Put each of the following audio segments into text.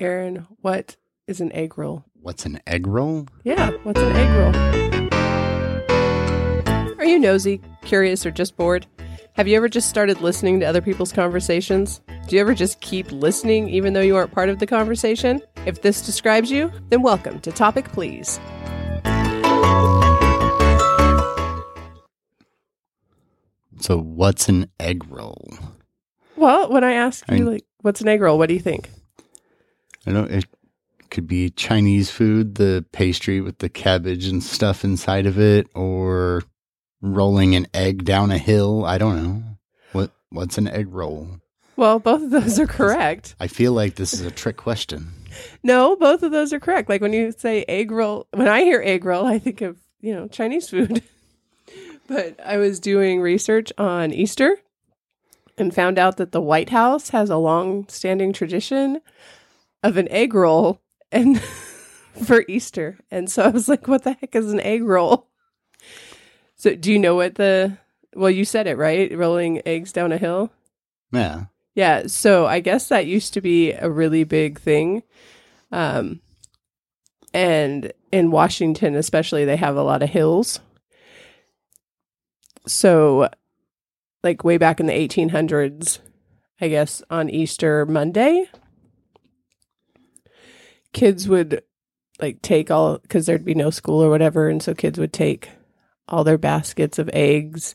Aaron, what is an egg roll? What's an egg roll? Yeah, what's an egg roll? Are you nosy, curious, or just bored? Have you ever just started listening to other people's conversations? Do you ever just keep listening even though you aren't part of the conversation? If this describes you, then welcome to Topic Please. So, what's an egg roll? Well, when I ask you, like, what's an egg roll, what do you think? I don't. It could be Chinese food, the pastry with the cabbage and stuff inside of it, or rolling an egg down a hill. I don't know. What What's an egg roll? Well, both of those are correct. I feel like this is a trick question. No, both of those are correct. Like when you say egg roll, when I hear egg roll, I think of, you know, Chinese food. but I was doing research on Easter and found out that the White House has a long standing tradition of an egg roll and for Easter. And so I was like, what the heck is an egg roll? So do you know what the well you said it, right? Rolling eggs down a hill? Yeah. Yeah, so I guess that used to be a really big thing. Um and in Washington especially they have a lot of hills. So like way back in the 1800s, I guess on Easter Monday, kids would like take all cuz there'd be no school or whatever and so kids would take all their baskets of eggs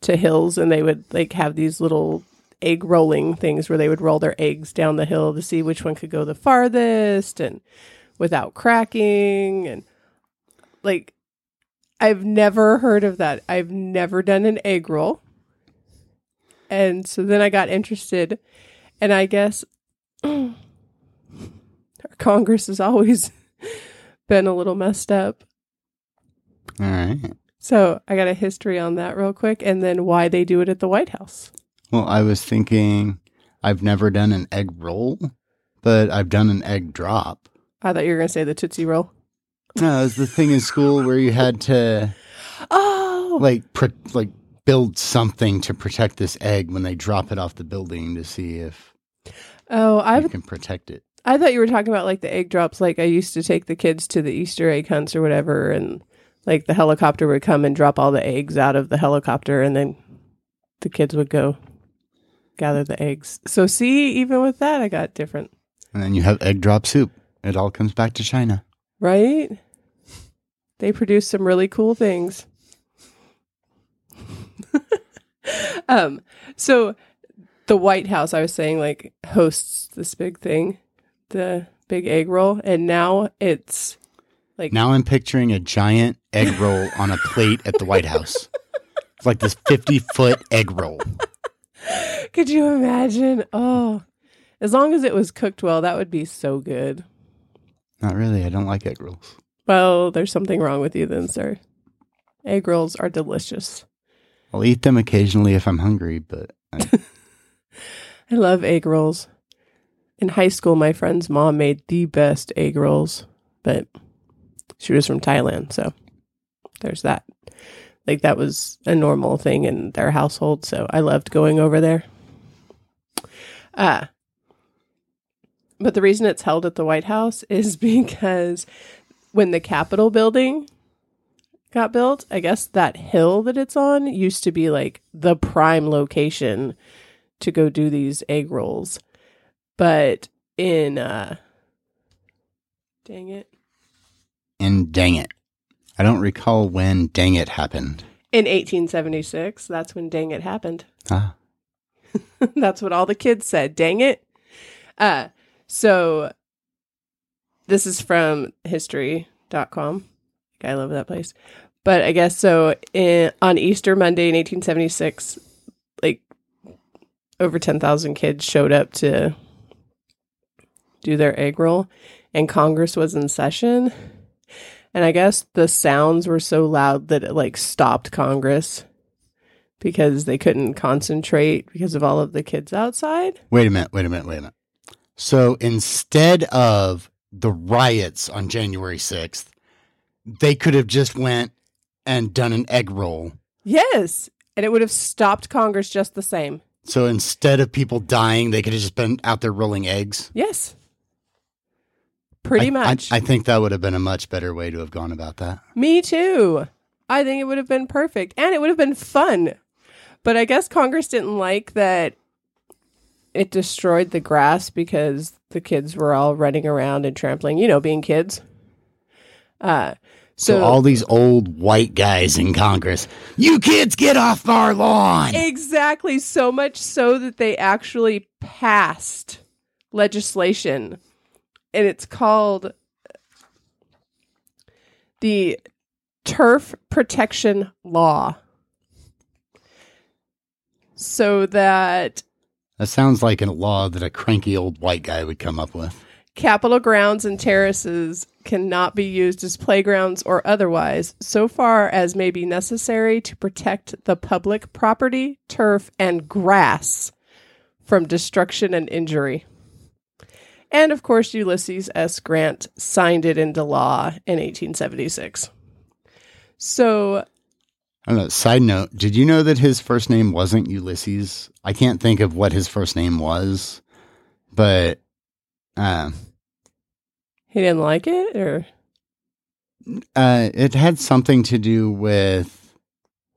to hills and they would like have these little egg rolling things where they would roll their eggs down the hill to see which one could go the farthest and without cracking and like I've never heard of that. I've never done an egg roll. And so then I got interested and I guess our Congress has always been a little messed up. All right. So I got a history on that real quick and then why they do it at the White House. Well, I was thinking I've never done an egg roll, but I've done an egg drop. I thought you were going to say the Tootsie Roll. No, it was the thing in school where you had to Oh, like pr- like build something to protect this egg when they drop it off the building to see if oh, I can protect it. I thought you were talking about like the egg drops. Like I used to take the kids to the Easter egg hunts or whatever, and like the helicopter would come and drop all the eggs out of the helicopter, and then the kids would go gather the eggs. So see, even with that, I got different, And then you have egg drop soup. It all comes back to China. right? They produce some really cool things. um, so the White House, I was saying, like hosts this big thing, the big egg roll, and now it's like Now I'm picturing a giant egg roll on a plate at the White House. It's like this 50 foot egg roll. Could you imagine? Oh, as long as it was cooked well, that would be so good. Not really. I don't like egg rolls. Well, there's something wrong with you then, sir. Egg rolls are delicious. I'll eat them occasionally if I'm hungry, but I, I love egg rolls. In high school, my friend's mom made the best egg rolls, but she was from Thailand, so there's that. Like that was a normal thing in their household, so I loved going over there. Uh but the reason it's held at the White House is because when the Capitol building got built, I guess that hill that it's on used to be like the prime location to go do these egg rolls. But in uh dang it. and dang it. I don't recall when dang it happened. In 1876, that's when dang it happened. Ah, that's what all the kids said. Dang it. Uh so this is from history.com. I love that place. But I guess so in, on Easter Monday in 1876 like over 10,000 kids showed up to do their egg roll and Congress was in session. And I guess the sounds were so loud that it like stopped Congress because they couldn't concentrate because of all of the kids outside. wait a minute, wait a minute, wait a minute. So instead of the riots on January 6th, they could have just went and done an egg roll. Yes. And it would have stopped Congress just the same. So instead of people dying, they could have just been out there rolling eggs. Yes. Pretty I- much. I, I think that would have been a much better way to have gone about that. Me too. I think it would have been perfect and it would have been fun. But I guess Congress didn't like that it destroyed the grass because the kids were all running around and trampling, you know, being kids. Uh So, so, all these old white guys in Congress, you kids get off our lawn. exactly so much so that they actually passed legislation and it's called the turf protection law so that That sounds like a law that a cranky old white guy would come up with. Capitol grounds and terraces cannot be used as playgrounds or otherwise, so far as may be necessary to protect the public property, turf, and grass from destruction and injury. And of course, Ulysses S. Grant signed it into law in 1876. So, I don't know. Side note: Did you know that his first name wasn't Ulysses? I can't think of what his first name was, but uh, he didn't like it, or uh, it had something to do with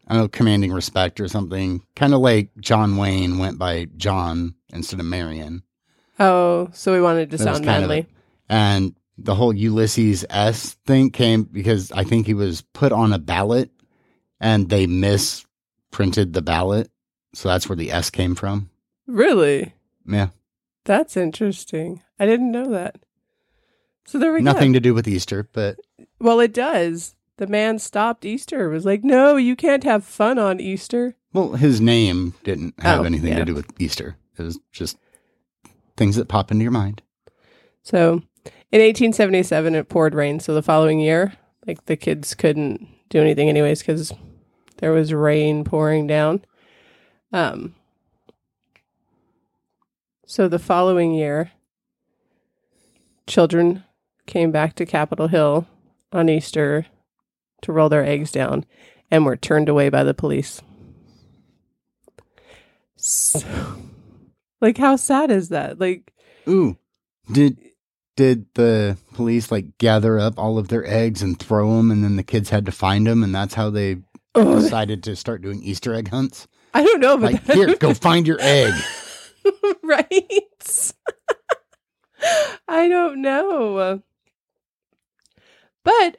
I don't know, commanding respect or something. Kind of like John Wayne went by John instead of Marion, oh, so we wanted to That was sound kind of manly. and the whole Ulysses S thing came because I think he was put on a ballot, and they misprinted the ballot, so that's where the S came from. Really? Yeah. That's interesting. I didn't know that. So there we go. Nothing to do with Easter, but Well, it does. The man stopped Easter. Was like, no, you can't have fun on Easter. well, his name didn't have Oh, anything yeah. to do with Easter. It was just things that pop into your mind. So in 1877, it poured rain. So the following year, like the kids couldn't do anything anyways because there was rain pouring down. Um. So the following year, children came back to Capitol Hill on Easter to roll their eggs down and were turned away by the police. So, like, how sad is that? Like, Ooh, did did the police like gather up all of their eggs and throw them, and then the kids had to find them, and that's how they oh, decided to start doing Easter egg hunts? I don't know, but Like, here, go find your egg. right? I don't know. But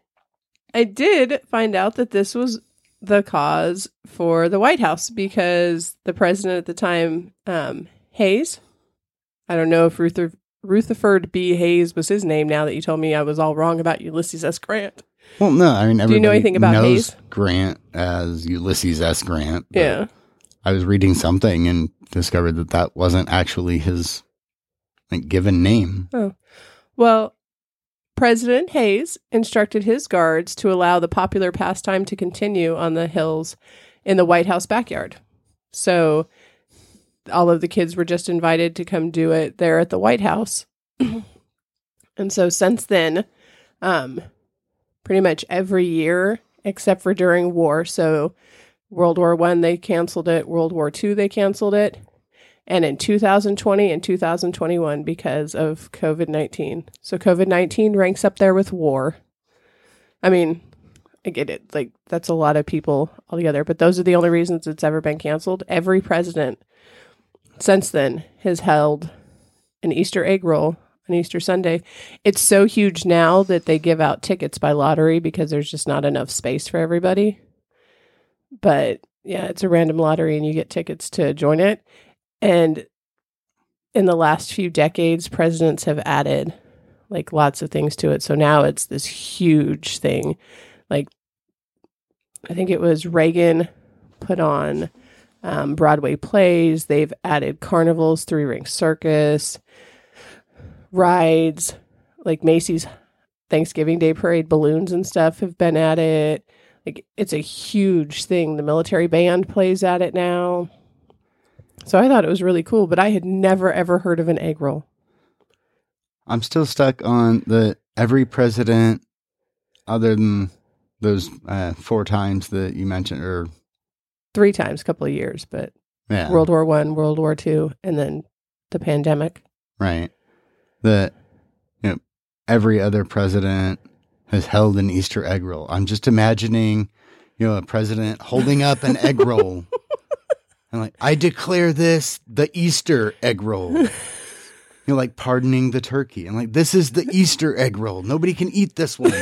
I did find out that this was the cause for the White House because the president at the time, um, Hayes, I don't know if Ruther- Rutherford B. Hayes was his name now that you told me I was all wrong about Ulysses S. Grant. Well, no, I mean, Do you know anything about knows Hayes? Grant as Ulysses S. Grant. Yeah. I was reading something and discovered that that wasn't actually his like given name. Oh. Well, President Hayes instructed his guards to allow the popular pastime to continue on the hills in the White House backyard. So all of the kids were just invited to come do it there at the White House. and so since then, um, pretty much every year except for during war. So World War One they canceled it, World War Two they canceled it, and in 2020 and 2021 because of COVID 19. So COVID 19 ranks up there with war. I mean, I get it. Like, that's a lot of people altogether, but those are the only reasons it's ever been canceled. Every president since then has held an Easter egg roll on Easter Sunday. It's so huge now that they give out tickets by lottery because there's just not enough space for everybody. But yeah, it's a random lottery and you get tickets to join it. And in the last few decades, presidents have added like lots of things to it. So now it's this huge thing. Like, I think it was Reagan put on um, Broadway plays. They've added carnivals, three ring circus, rides, like Macy's Thanksgiving Day parade balloons and stuff have been at it. Like, it's a huge thing. The military band plays at it now. So I thought it was really cool, but I had never ever heard of an egg roll. I'm still stuck on the every president other than those uh, four times that you mentioned or Three times, a couple of years, but yeah, World War One, World War Two, and then the pandemic. right. The you know every other president has held an Easter egg roll. I'm just imagining, you know, a president holding up an egg roll. And like, I declare this the Easter egg roll. You know, like pardoning the turkey. And like, this is the Easter egg roll. Nobody can eat this one.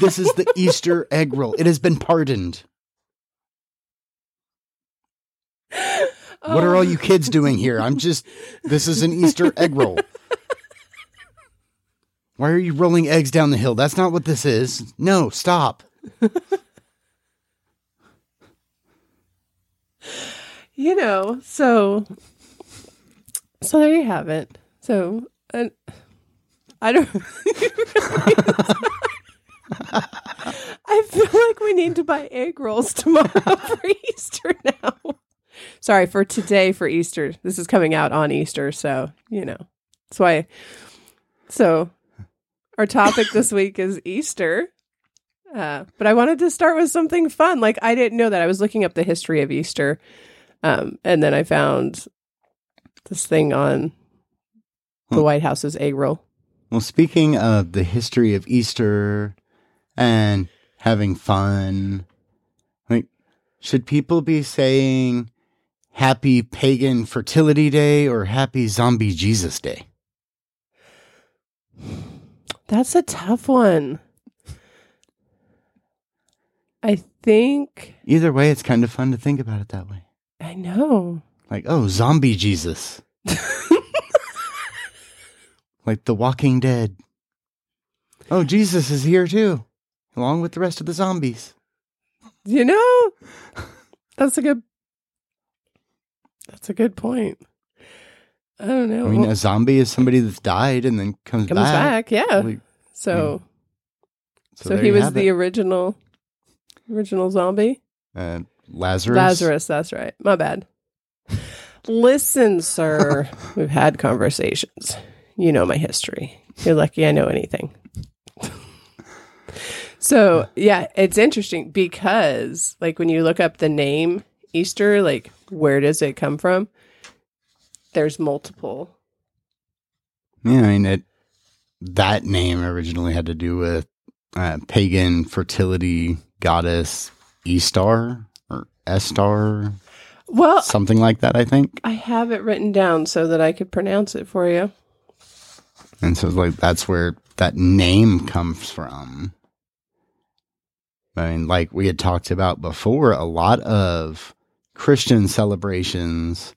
This is the Easter egg roll. It has been pardoned. What are all you kids doing here? I'm just, this is an Easter egg roll. Why are you rolling eggs down the hill? That's not what this is. No, stop. you know, so so there you have it. So and I don't I feel like we need to buy egg rolls tomorrow for Easter now. Sorry, for today for Easter. This is coming out on Easter, so you know. That's why so our topic this week is Easter. Uh, but I wanted to start with something fun. Like I didn't know that. I was looking up the history of Easter. Um, and then I found this thing on the Hmm. White House's egg roll. Well, speaking of the history of Easter and having fun, like, should people be saying Happy Pagan Fertility Day or Happy Zombie Jesus Day? That's a tough one. I think Either way, it's kind of fun to think about it that way. I know. Like, oh, Zombie Jesus. like The Walking Dead. Oh, Jesus is here too, along with the rest of the zombies. You know, that's a good. That's a good point. I don't know. I mean, a zombie is somebody that's died and then comes, comes back, yeah. Like, so, so, there he was the it. original, original zombie. uh, Lazarus. Lazarus, that's right. My bad. Listen, sir, we've had conversations. You know my history. You're lucky I know anything. so, yeah, it's interesting because, like, when you look up the name Easter, like, where does it come from? There's multiple. Yeah, I mean, it, that name originally had to do with uh, pagan fertility goddess Estar or Estar, Well, something like that, I think. I have it written down so that I could pronounce it for you. And so, like, that's where that name comes from. I mean, like we had talked about before, a lot of Christian celebrations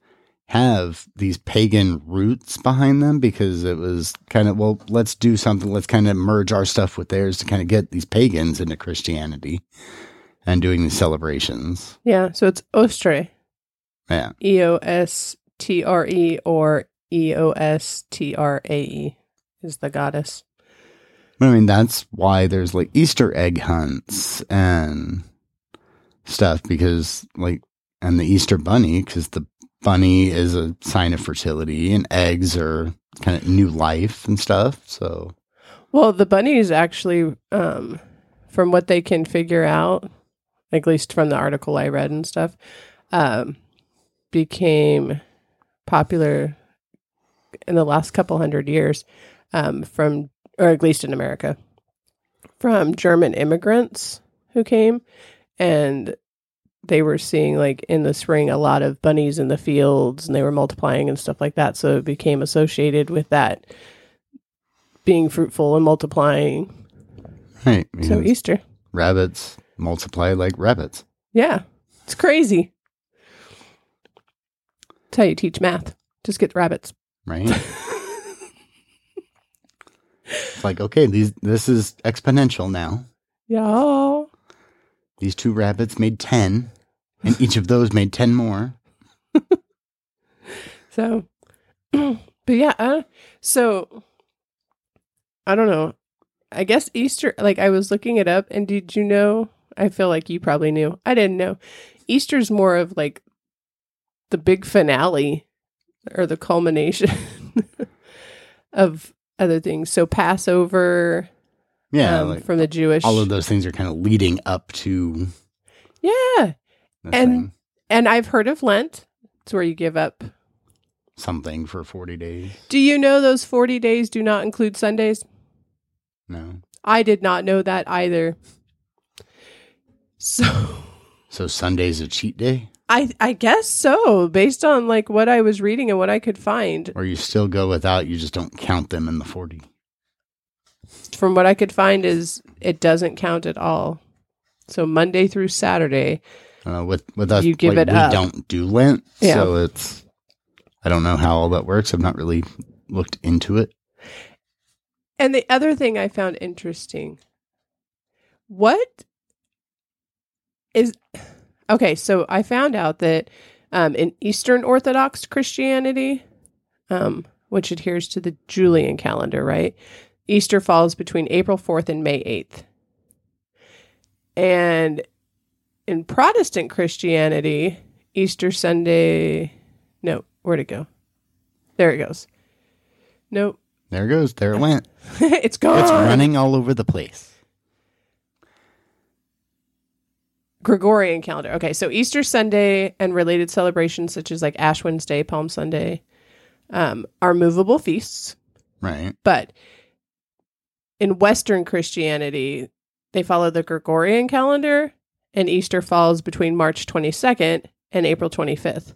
have these pagan roots behind them because it was kind of, well, let's do something, let's kind of merge our stuff with theirs to kind of get these pagans into Christianity and doing these celebrations. Yeah, so it's Ostre. Yeah. E O S T R E or E O S T R A E is the goddess. I mean, that's why there's like Easter egg hunts and stuff because, like, and the Easter bunny, because the bunny is a sign of fertility and eggs are kind of new life and stuff. So, Well, the bunnies actually, um, from what they can figure out, at least from the article I read and stuff, um, became popular in the last couple hundred years um, from, or at least in America, from German immigrants who came and they were seeing like in the spring a lot of bunnies in the fields and they were multiplying and stuff like that. So it became associated with that being fruitful and multiplying. right. So Easter. rabbits multiply like rabbits. Yeah. It's crazy. That's how you teach math. Just get rabbits. Right. it's like, okay, these, this is exponential now. Yeah. These two rabbits made 10, and each of those made 10 more. So, but yeah. Uh, so, I don't know. I guess Easter, like I was looking it up, and did you know? I feel like you probably knew. I didn't know. Easter's more of like the big finale or the culmination of other things. So, Passover Yeah. um, like, from the Jewish. all of those things are kind of leading up to yeah. And- thing. And I've heard of Lent. It's where you give up. something for 40 days. Do you know those 40 days do not include Sundays? No. I did not know that either. So So Sunday's a cheat day? I I guess so, based on like what I was reading and what I could find. Or you still go without, you just don't count them in the 40. From what I could find is it doesn't count at all. So Monday through Saturday. Uh, with with us, You give like, it we up. don't do Lent, Yeah. so it's. I don't know how all that works. I've not really looked into it. And the other thing I found interesting. What is okay, so I found out that um, in Eastern Orthodox Christianity, um, which adheres to the Julian calendar, right? Easter falls between April 4th and May 8th. And in Protestant Christianity, Easter Sunday, no, where'd it go? There it goes. Nope. There it goes. There it went. it's gone. It's running all over the place. Gregorian calendar. Okay, so Easter Sunday and related celebrations such as like Ash Wednesday, Palm Sunday, um, are movable feasts. Right. But in Western Christianity, they follow the Gregorian calendar, and Easter falls between March 22nd and April 25th.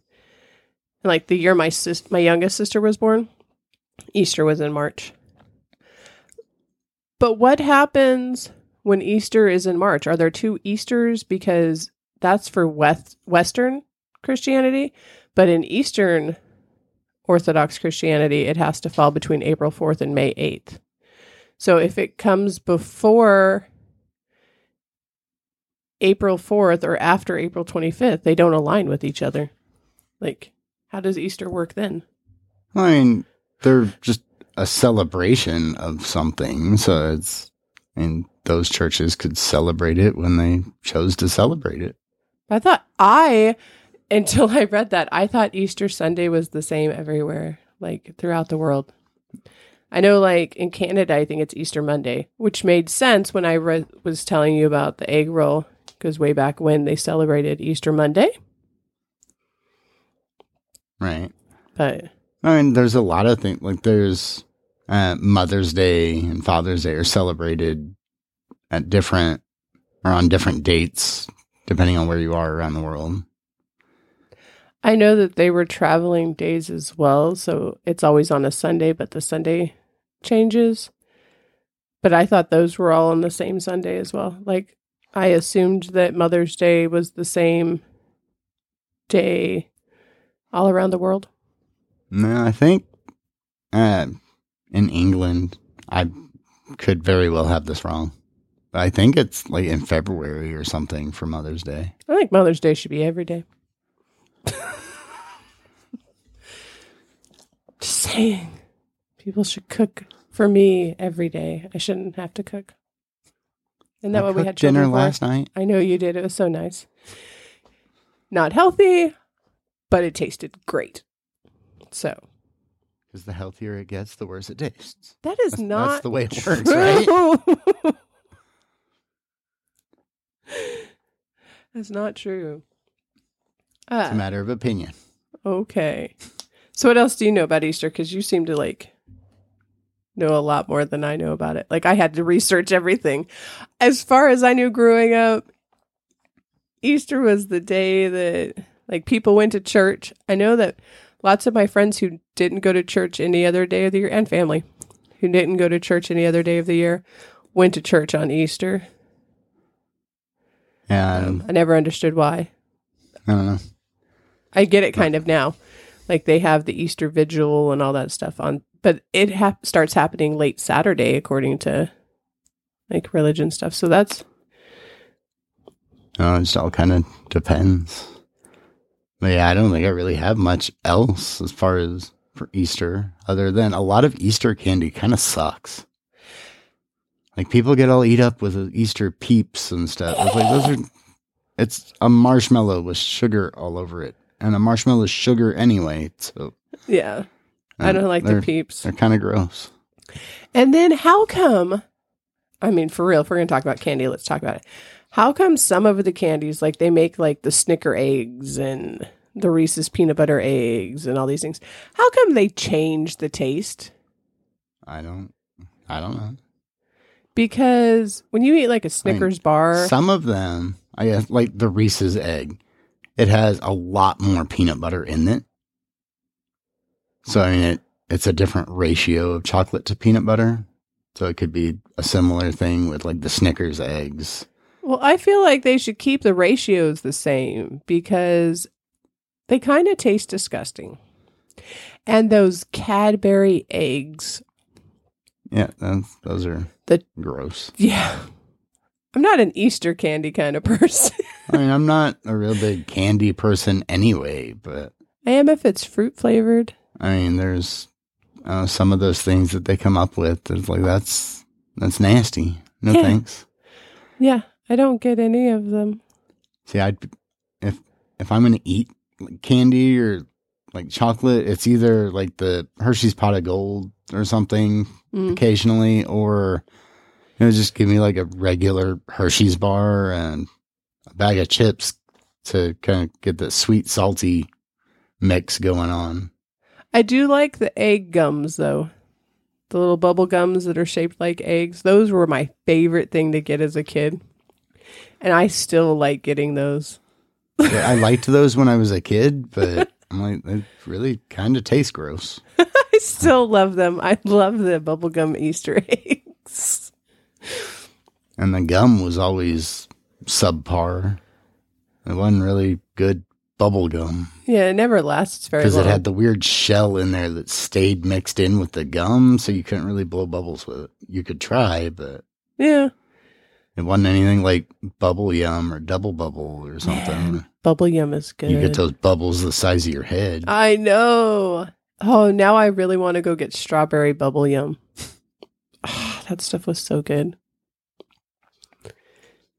And like the year my sis- my youngest sister was born, Easter was in March. But what happens when Easter is in March? Are there two Easters because that's for West Western Christianity, but in Eastern Orthodox Christianity, it has to fall between April 4th and May 8th. So if it comes before April 4th or after April 25th, they don't align with each other. Like, how does Easter work then? I mean, they're just a celebration of something. So it's, and those churches could celebrate it when they chose to celebrate it. I thought I, until I read that, I thought Easter Sunday was the same everywhere, like throughout the world. I know, like in Canada, I think it's Easter Monday, which made sense when I re- was telling you about the egg roll, because way back when they celebrated Easter Monday. Right. But I mean, there's a lot of things like there's uh, Mother's Day and Father's Day are celebrated at different or on different dates, depending on where you are around the world. I know that they were traveling days as well, so it's always on a Sunday, but the Sunday changes. But I thought those were all on the same Sunday as well. Like I assumed that Mother's Day was the same day all around the world. No, I think uh, in England, I could very well have this wrong. But I think it's like in February or something for Mother's Day. I think Mother's Day should be every day. Just saying. People should cook for me every day. I shouldn't have to cook. Isn't that I what we had dinner for? last night. I know you did. It was so nice. Not healthy, but it tasted great. So Because the healthier it gets, the worse it tastes. that is That's, not that's the way it true. works, right? That's not true. It's a Ah, matter of opinion. okay. So what else do you know about Easter? Because you seem to like know a lot more than I know about it. Like I had to research everything. As far as I knew growing up, Easter was the day that like people went to church. I know that lots of my friends who didn't go to church any other day of the year and family who didn't go to church any other day of the year went to church on Easter. And Um, I never understood why. I don't know. I get it kind of now. Like they have the Easter vigil and all that stuff on, but it hap starts happening late Saturday according to like religion stuff. So that's No, it just all kind of depends. But yeah, I don't think I really have much else as far as for Easter, other than a lot of Easter candy kind of sucks. Like people get all eat up with Easter peeps and stuff. It's like those are, it's a marshmallow with sugar all over it, and a marshmallow is sugar anyway. So yeah. I don't like the peeps. They're kind of gross. And then how come? I mean, for real, if we're gonna talk about candy, let's talk about it. How come some of the candies, like they make like the Snicker eggs and the Reese's peanut butter eggs and all these things, how come they change the taste? I don't, I don't know. because when you eat like a Snickers bar, Some of them, I guess, like the Reese's egg, it has a lot more peanut butter in it. So I mean, it it's a different ratio of chocolate to peanut butter. So it could be a similar thing with like the Snickers eggs. well, I feel like they should keep the ratios the same because they kind of taste disgusting. And those Cadbury eggs, Yeah, those are The- gross. yeah. I'm not an Easter candy kind of person. I mean, I'm not a real big candy person anyway, but I am if it's fruit flavored. I mean, there's uh, some of those things that they come up with. It's like that's that's nasty. No Yeah. thanks. Yeah, I don't get any of them. See, I'd if if I'm gonna eat like candy or like chocolate, it's either like the Hershey's pot of gold or something Mm. occasionally, or you know, just give me like a regular Hershey's bar and a bag of chips to kind of get the sweet salty mix going on. I do like the egg gums though. The little bubble gums that are shaped like eggs. Those were my favorite thing to get as a kid. And I still like getting those. Yeah, I liked those when I was a kid, but I'm like, they really kind of taste gross. I still love them. I love the bubblegum Easter eggs. And the gum was always subpar. It wasn't really good bubble gum Yeah, it never lasts very long. because it had the weird shell in there that stayed mixed in with the gum, so you couldn't really blow bubbles with it. You could try, but yeah. it wasn't anything like bubble yum or double bubble or something. Bubble yum is good. You get those bubbles the size of your head. I know. Oh, now I really want to go get strawberry bubble yum. Ah, that stuff was so good.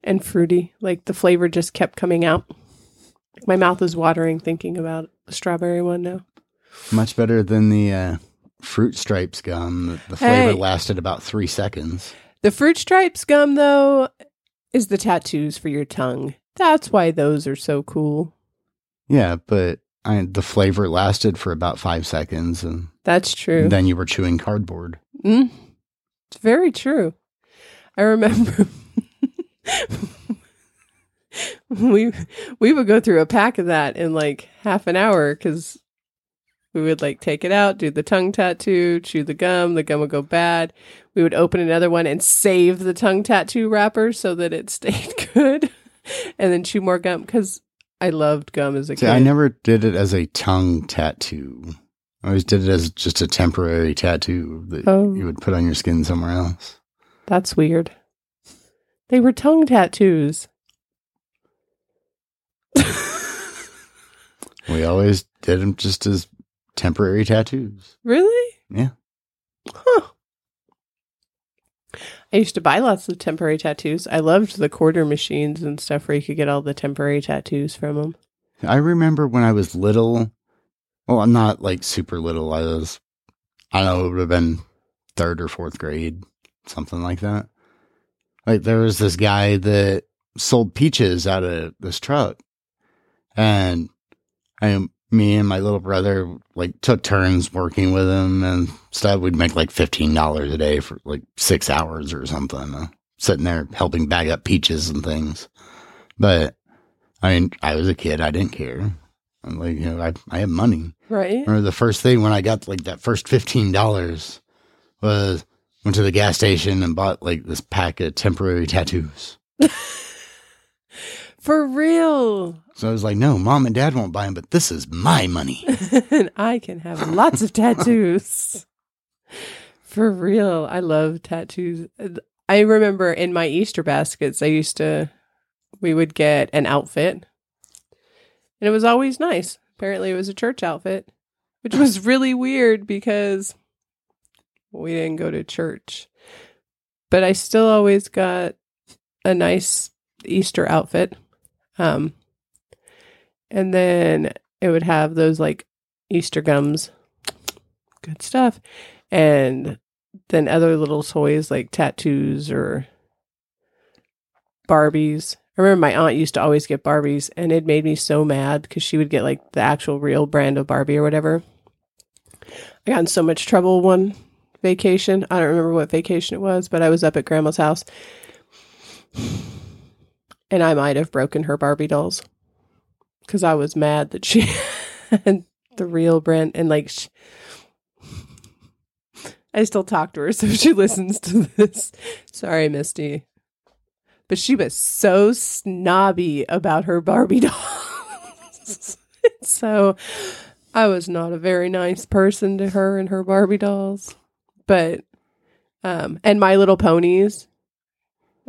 And fruity. Like the flavor just kept coming out. My mouth is watering thinking about the strawberry one now. Much better than the uh, fruit stripes gum. The, the flavor Hey. lasted about three seconds. The fruit stripes gum, though, is the tattoos for your tongue. That's why those are so cool. Yeah, but I, the flavor lasted for about five seconds, and That's true. then you were chewing cardboard. Mm, it's very true. I remember we we would go through a pack of that in like half an hour because we would like take it out, do the tongue tattoo, chew the gum. The gum would go bad. We would open another one and save the tongue tattoo wrapper so that it stayed good, and then chew more gum because I loved gum as a See, kid. I never did it as a tongue tattoo. I always did it as just a temporary tattoo that Oh. you would put on your skin somewhere else. That's weird. They were tongue tattoos. We always did them just as temporary tattoos. Really? Yeah. Huh. I used to buy lots of temporary tattoos. I loved the quarter machines and stuff where you could get all the temporary tattoos from them. I remember when I was little. Well, I'm not like super little. I was, I don't know, it would have been third or fourth grade, something like that. Like there was this guy that sold peaches out of this truck, and I, me and my little brother like took turns working with him and stuff. We'd make like fifteen dollars a day for like six hours or something, uh, sitting there helping bag up peaches and things. But I mean, I was a kid. I didn't care. I'm like, you know, I I have money. Right? Remember the first thing when I got like that first fifteen dollars was went to the gas station and bought like this pack of temporary tattoos. For real. So I was like, no, mom and dad won't buy them, but this is my money. and I can have lots of tattoos. For real. I love tattoos. I remember in my Easter baskets, I used to, we would get an outfit. And it was always nice. Apparently, it was a church outfit, which was really weird because we didn't go to church. But I still always got a nice Easter outfit. Um, and then it would have those like Easter gums, good stuff, and then other little toys like tattoos or Barbies. I remember my aunt used to always get Barbies, and it made me so mad because she would get like the actual real brand of Barbie or whatever. I got in so much trouble one vacation. I don't remember what vacation it was, but I was up at grandma's house. And I might have broken her Barbie dolls because I was mad that she had the real Brent and like sh I still talk to her so she listens to this. Sorry, Misty. But she was so snobby about her Barbie dolls. so I was not a very nice person to her and her Barbie dolls. But um and my little ponies.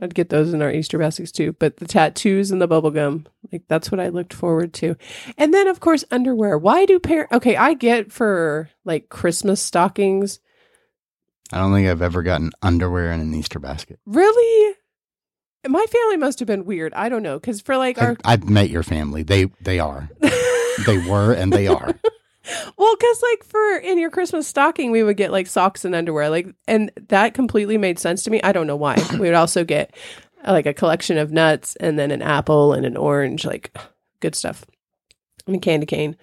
I'd get those in our Easter baskets too. But the tattoos and the bubble gum, like that's what I looked forward to. And then of course underwear. Why do parents okay, I get for like Christmas stockings. I don't think I've ever gotten underwear in an Easter basket. Really? My family must have been weird. I don't know. Cause for like our I, I've met your family. They they are. they were and they are. Well, because like for in your Christmas stocking, we would get like socks and underwear, like, and that completely made sense to me. I don't know why. we would also get like a collection of nuts and then an apple and an orange, like good stuff, and a candy cane.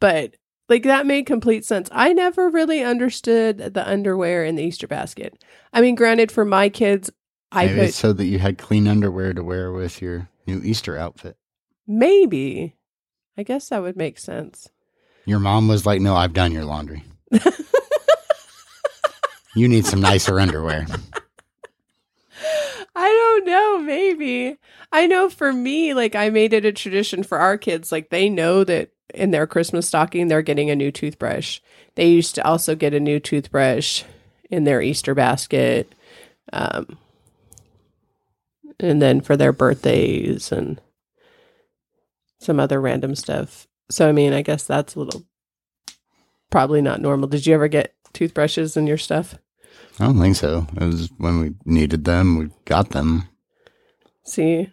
But like that made complete sense. I never really understood the underwear in the Easter basket. I mean, granted, for my kids, I Maybe put so that you had clean underwear to wear with your new Easter outfit. maybe. I guess that would make sense. Your mom was like, "No, I've done your laundry. you need some nicer underwear." I don't know, maybe. I know for me, like I made it a tradition for our kids. Like they know that in their Christmas stocking, they're getting a new toothbrush. They used to also get a new toothbrush in their Easter basket. Um, and then for their birthdays and some other random stuff. So, I mean, I guess that's a little probably not normal. Did you ever get toothbrushes in your stuff? I don't think so. It was when we needed them, we got them. See,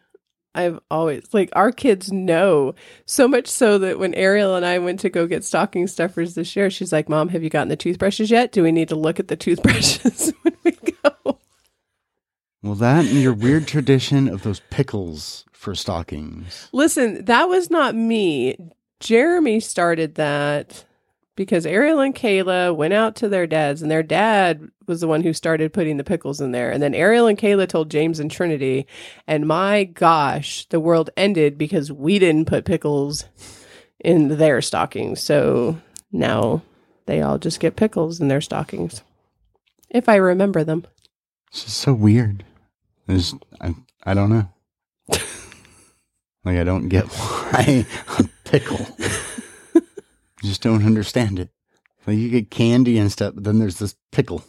I've always like our kids know so much so that when Ariel and I went to go get stocking stuffers this year, she's like, "Mom, have you gotten the toothbrushes yet? Do we need to look at the toothbrushes when we go?" Well, that and your weird tradition of those pickles for stockings. Listen, that was not me. Jeremy started that because Ariel and Kayla went out to their dad's, and their dad was the one who started putting the pickles in there. And then Ariel and Kayla told James and Trinity, and my gosh, the world ended because we didn't put pickles in their stockings. So now they all just get pickles in their stockings. If I remember them. It's just so weird. There's, I, I don't know. like I don't get why a pickle. just don't understand it. Like you get candy and stuff, but then there's this pickle.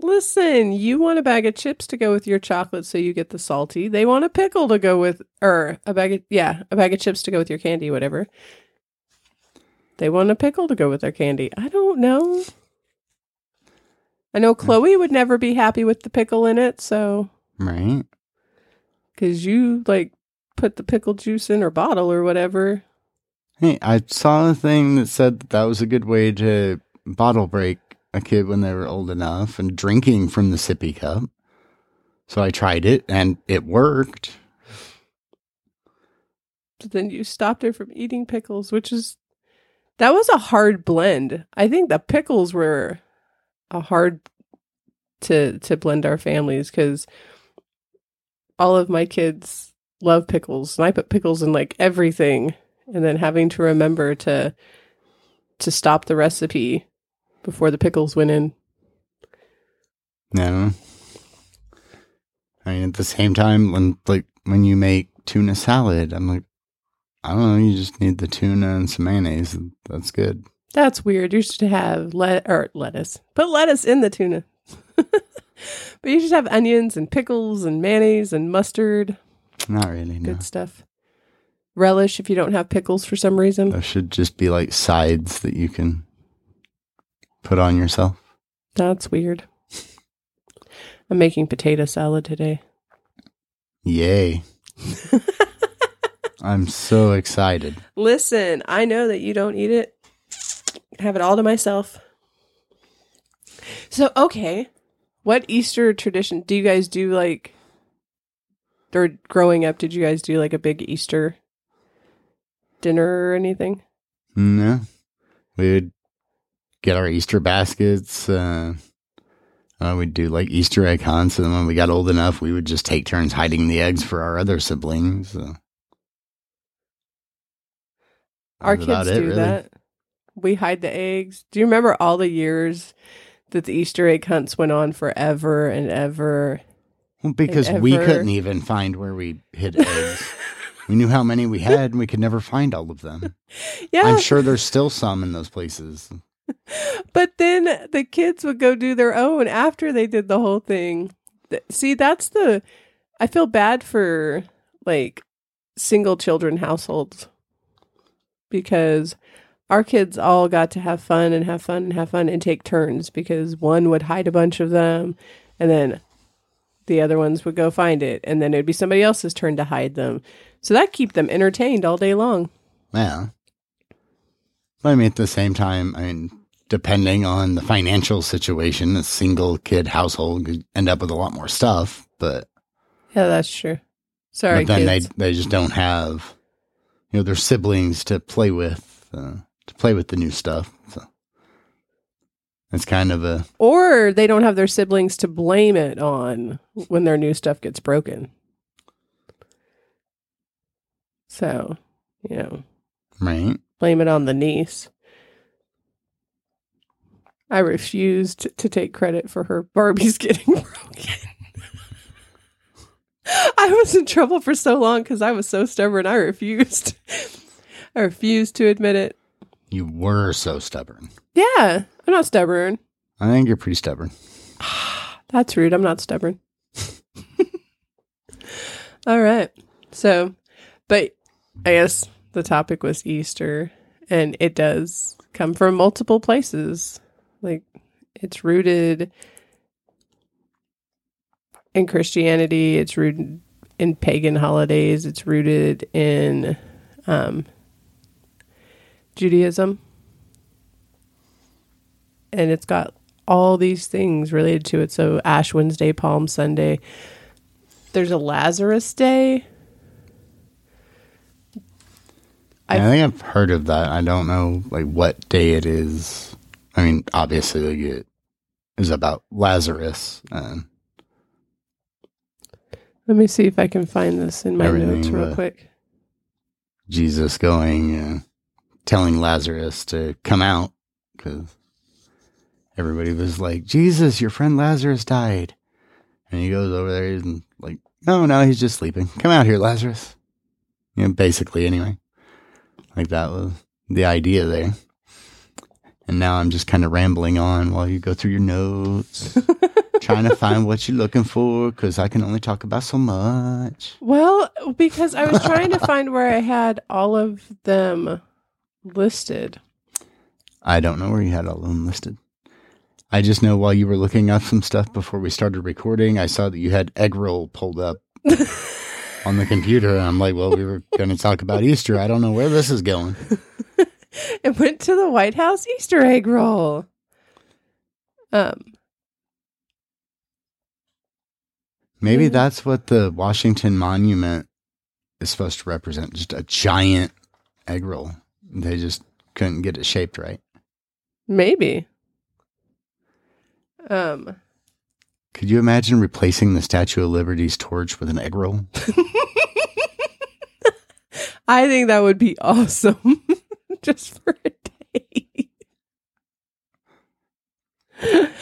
Listen, you want a bag of chips to go with your chocolate so you get the salty. They want a pickle to go with or a bag of yeah, a bag of chips to go with your candy, whatever. They want a pickle to go with their candy. I don't know. I know Chloe would never be happy with the pickle in it, so Right? cuz you like put the pickle juice in her bottle or whatever. Hey, I saw a thing that said that, that was a good way to bottle break a kid when they were old enough and drinking from the sippy cup. So I tried it and it worked. But then you stopped her from eating pickles, which is that was a hard blend. I think the pickles were a hard to to blend our families because all of my kids love pickles, and I put pickles in like everything, and then having to remember to to stop the recipe before the pickles went in. No. I mean, at the same time, when like when you make tuna salad, I'm like, I don't know, you just need the tuna and some mayonnaise. That's good. That's weird. You should have let or lettuce. Put lettuce in the tuna. but you should have onions and pickles and mayonnaise and mustard. Not really. No. Good stuff. Relish if you don't have pickles for some reason. Those should just be like sides that you can put on yourself. That's weird. I'm making potato salad today. Yay. I'm so excited. Listen, I know that you don't eat it. I have it all to myself. So, okay. What Easter tradition do you guys do like or growing up did you guys do like a big Easter dinner or anything? No. We would get our Easter baskets, uh, Uh, we'd do like Easter egg hunts, and then when we got old enough, we would just take turns hiding the eggs for our other siblings. So. Our kids it, do really. that. We hide the eggs. Do you remember all the years that the Easter egg hunts went on forever and ever? Well, because we ever- couldn't even find where we hid eggs. we knew how many we had, and we could never find all of them. Yeah, I'm sure there's still some in those places. but then the kids would go do their own after they did the whole thing. See, that's the. I feel bad for like single children households because our kids all got to have fun and have fun and have fun and take turns because one would hide a bunch of them and then the other ones would go find it and then it'd be somebody else's turn to hide them. So that keep them entertained all day long. Yeah. But I mean, at the same time, I mean, depending on the financial situation, a single kid household could end up with a lot more stuff. But, Yeah, that's true. Sorry, but then kids. they they just don't have, you know, their siblings to play with, uh, to play with the new stuff. It's kind of a or they don't have their siblings to blame it on when their new stuff gets broken. So, you know, right. blame it on the niece. I refused to take credit for her Barbies getting broken. I was in trouble for so long because I was so stubborn. I refused. I refused to admit it. You were so stubborn. Yeah, I'm not stubborn. I think you're pretty stubborn. That's rude. I'm not stubborn. All right. So, but I guess the topic was Easter, and it does come from multiple places. Like, it's rooted in Christianity, it's rooted in pagan holidays, it's rooted in um, Judaism. And it's got all these things related to it. So Ash Wednesday, Palm Sunday. There's a Lazarus Day. I, I've- think I've heard of that. I don't know like what day it is. I mean, obviously, it is about Lazarus. And Let me see if I can find this in my notes real quick. Jesus going, uh, telling Lazarus to come out because everybody was like, Jesus, your friend Lazarus died. And he goes over there and like, no, no, he's just sleeping. Come out here, Lazarus. You know, basically, anyway. Like that was the idea there. And now I'm just kind of rambling on while you go through your notes, trying to find what you're looking for because I can only talk about so much. Well, because I was trying to find where I had all of them listed. I don't know where you had all of them listed. I just know while you were looking up some stuff before we started recording, I saw that you had egg roll pulled up on the computer. And I'm like, well, we were going to talk about Easter. I don't know where this is going. It went to the White House Easter egg roll. Um, Maybe Yeah. that's what the Washington Monument is supposed to represent just a giant egg roll. They just couldn't get it shaped right. maybe. Um, Could you imagine replacing the Statue of Liberty's torch with an egg roll? I think that would be awesome just for a day. okay.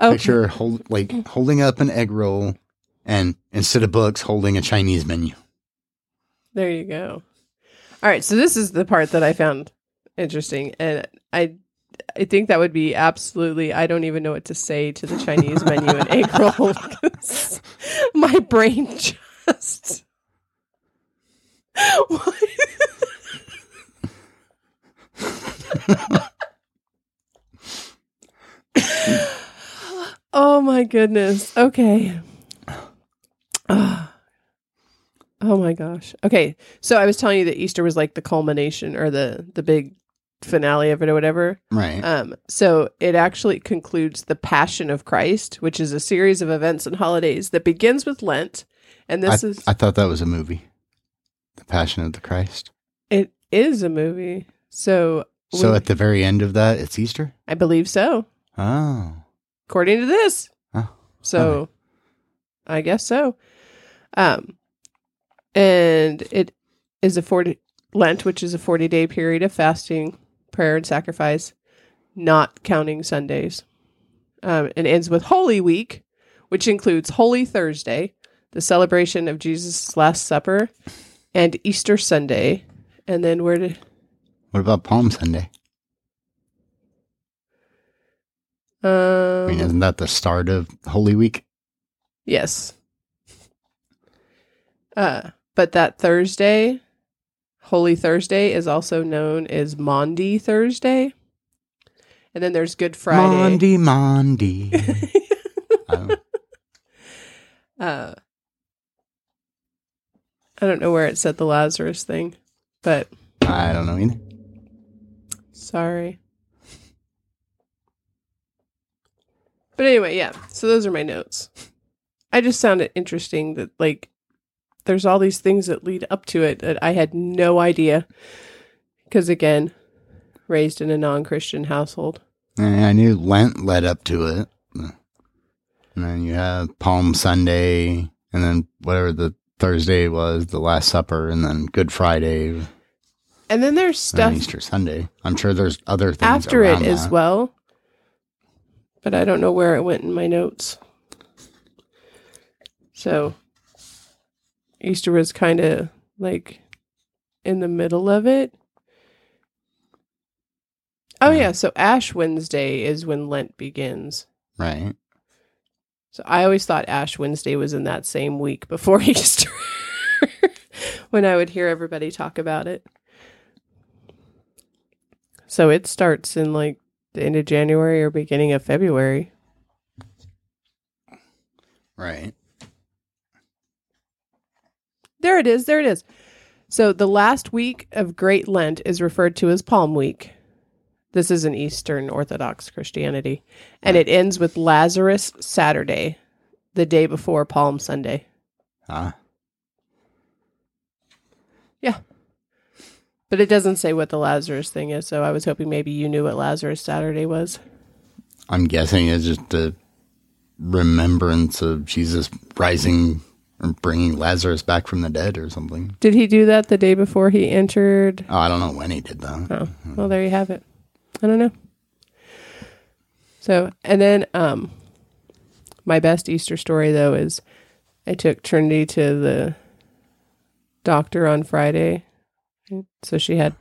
Picture hold, like holding up an egg roll and instead of books, holding a Chinese menu. There you go. All right, so this is the part that I found interesting, and I, I think that would be absolutely. I don't even know what to say to the Chinese menu and egg roll. My brain just. What? oh my goodness. Okay. Oh my gosh. Okay. So I was telling you that Easter was like the culmination or the the big finale of it or whatever. Right. Um so it actually concludes the Passion of Christ, which is a series of events and holidays that begins with Lent. And this I, is I thought that was a movie. The Passion of the Christ. it is a movie. So So we- at the very end of that, it's Easter? I believe so. Oh. According to this. Oh. So I guess so. Um, and it is a 40 Lent, which is a 40 day period of fasting, prayer, and sacrifice, not counting Sundays. Um, and ends with Holy Week, which includes Holy Thursday, the celebration of Jesus' Last Supper, and Easter Sunday. And then where did What about Palm Sunday? I mean, um, isn't that the start of Holy Week? Yes. Uh, but that Thursday, Holy Thursday, is also known as Maundy Thursday. And then there's Good Friday. Monday, Monday. I don't- Uh, I don't know where it said the Lazarus thing, but I don't know either. sorry. But anyway, yeah. So those are my notes. I just found it interesting that like there's all these things that lead up to it that I had no idea. Because again, raised in a non-Christian household. Eh, I knew Lent led up to it. And then you have Palm Sunday, and then whatever the Thursday was, the Last Supper, and then Good Friday, and And then there's stuff then Easter Sunday. I'm sure there's other things after it around as well. But I don't know where it went in my notes. So Easter was kind of like in the middle of it. Oh Yeah. yeah, so Ash Wednesday is when Lent begins. Right. So I always thought Ash Wednesday was in that same week before Easter. when I would hear everybody talk about it. So it starts in like the end of January or beginning of February. Right. There it is. There it is. So the last week of Great Lent is referred to as Palm Week. This is in Eastern Orthodox Christianity. And it ends with Lazarus Saturday, the day before Palm Sunday. Ah. Yeah. But it doesn't say what the Lazarus thing is, so I was hoping maybe you knew what Lazarus Saturday was. I'm guessing it's just a remembrance of Jesus rising or bringing Lazarus back from the dead or something. Did he do that the day before he entered? Oh, I don't know when he did that. Oh, well, there you have it. I don't know. So, and then um, my best Easter story though is I took Trinity to the doctor on Friday, so she had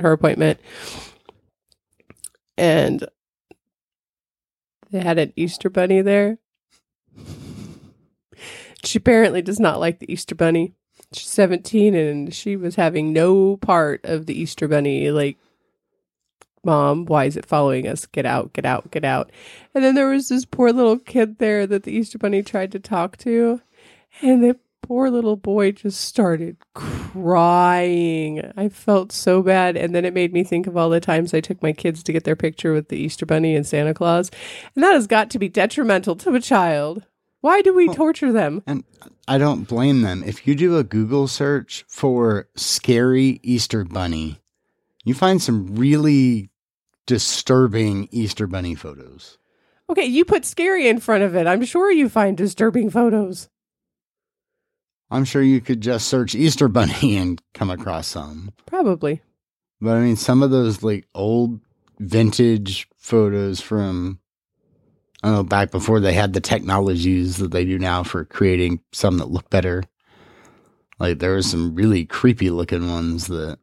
her appointment, and they had an Easter bunny there. She apparently does not like the Easter bunny. She's 17 and she was having no part of the Easter bunny. Like, mom, why is it following us? Get out, get out, get out. And then there was this poor little kid there that the Easter bunny tried to talk to. And the poor little boy just started crying. I felt so bad. And then it made me think of all the times I took my kids to get their picture with the Easter bunny and Santa Claus. And that has got to be detrimental to a child. Why do we Well, torture them? And I don't blame them. If you do a Google search for scary Easter bunny, you find some really disturbing Easter bunny photos. Okay, you put scary in front of it. I'm sure you find disturbing photos. I'm sure you could just search Easter bunny and come across some. Probably. But I mean, some of those like old vintage photos from, I don't know, back before they had the technologies that they do now for creating some that look better. Like there were some really creepy looking ones that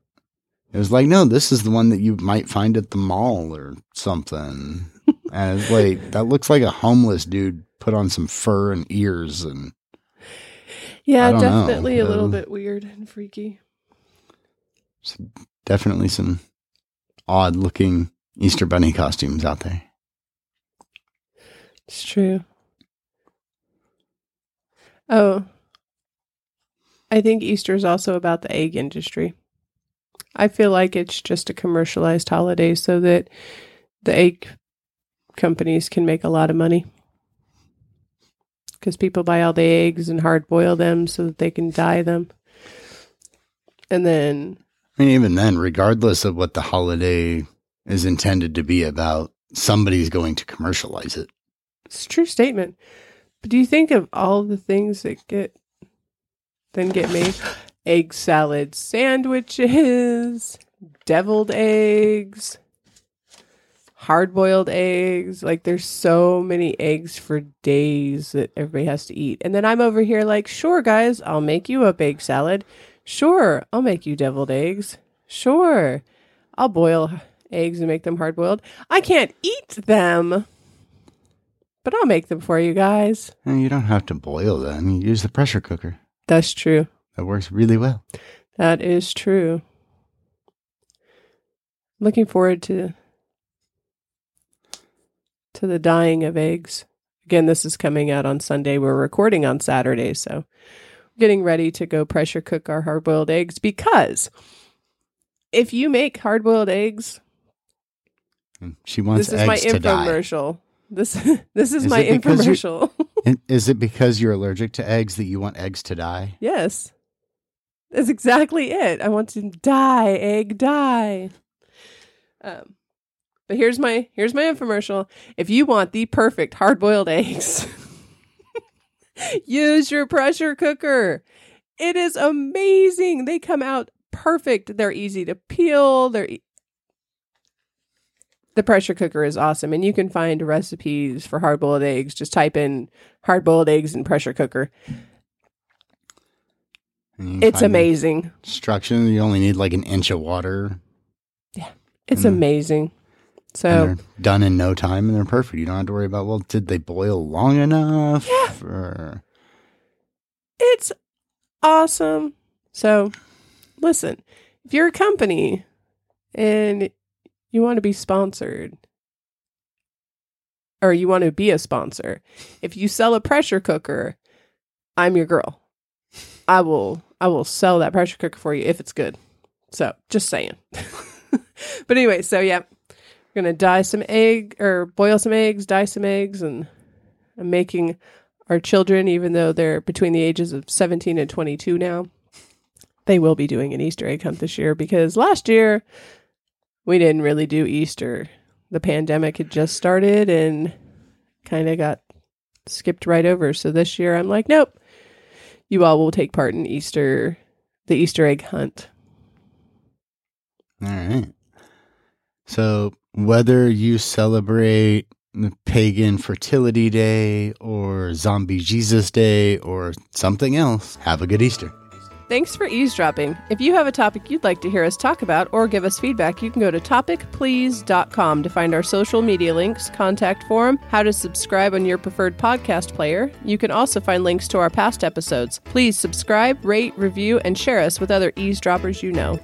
it was like, no, this is the one that you might find at the mall or something. and it's like, that looks like a homeless dude put on some fur and ears and Yeah, don't know. definitely a little Um, bit weird and freaky. definitely some odd looking Easter bunny costumes out there. It's true. Oh, I think Easter is also about the egg industry. I feel like it's just a commercialized holiday so that the egg companies can make a lot of money. Because people buy all the eggs and hard boil them so that they can dye them. And then, I mean, even then, regardless of what the holiday is intended to be about, somebody's going to commercialize it. It's a true statement. But do you think of all the things that get then get made? Egg salad sandwiches, deviled eggs, hard boiled eggs. Like there's so many eggs for days that everybody has to eat. And then I'm over here like, sure, guys, I'll make you a egg salad. Sure, I'll make you deviled eggs. Sure, I'll boil eggs and make them hard boiled. I can't eat them, but I'll make them for you guys. And you don't have to boil them. You use the pressure cooker. That's true. That works really well. That is true. Looking forward to to the dyeing of eggs. Again, this is coming out on Sunday. We're recording on Saturday, so getting ready to go pressure cook our hard boiled eggs because if you make hard boiled eggs, she wants this is my eggs to die. infomercial. This this is, Is my it because you- infomercial. Is it because you're allergic to eggs that you want eggs to die? yes, that's exactly it. I want to die, egg die. Um, but here's my here's my infomercial. If you want the perfect hard boiled eggs, use your pressure cooker. It is amazing. They come out perfect. They're easy to peel. They're the pressure cooker is awesome, and you can find recipes for hard boiled eggs. Just type in hard boiled eggs and pressure cooker. And It's amazing. Instructions. You only need like an inch of water. Yeah it's Mm. amazing. So and they're done in no time and they're perfect. You don't have to worry about, well, did they boil long enough? Yeah. Or, it's awesome. So listen, if you're a company and you want to be sponsored or you want to be a sponsor, if you sell a pressure cooker, I'm your girl. I will I will sell that pressure cooker for you if it's good. So, just saying. but anyway, so yeah, we're going to dye some egg or boil some eggs, dye some eggs and I'm making our children, even though they're between the ages of 17 and 22 now, they will be doing an Easter egg hunt this year because last year we didn't really do Easter. The pandemic had just started and kind of got skipped right over. So this year I'm like, nope, you all will take part in Easter, the Easter egg hunt. all right. So whether you celebrate pagan fertility day or zombie Jesus day or something else, have a good Easter. Thanks for eavesdropping. If you have a topic you'd like to hear us talk about or give us feedback, you can go to topicplease.com to find our social media links, contact form, how to subscribe on your preferred podcast player. You can also find links to our past episodes. Please subscribe, rate, review, and share us with other eavesdroppers you know.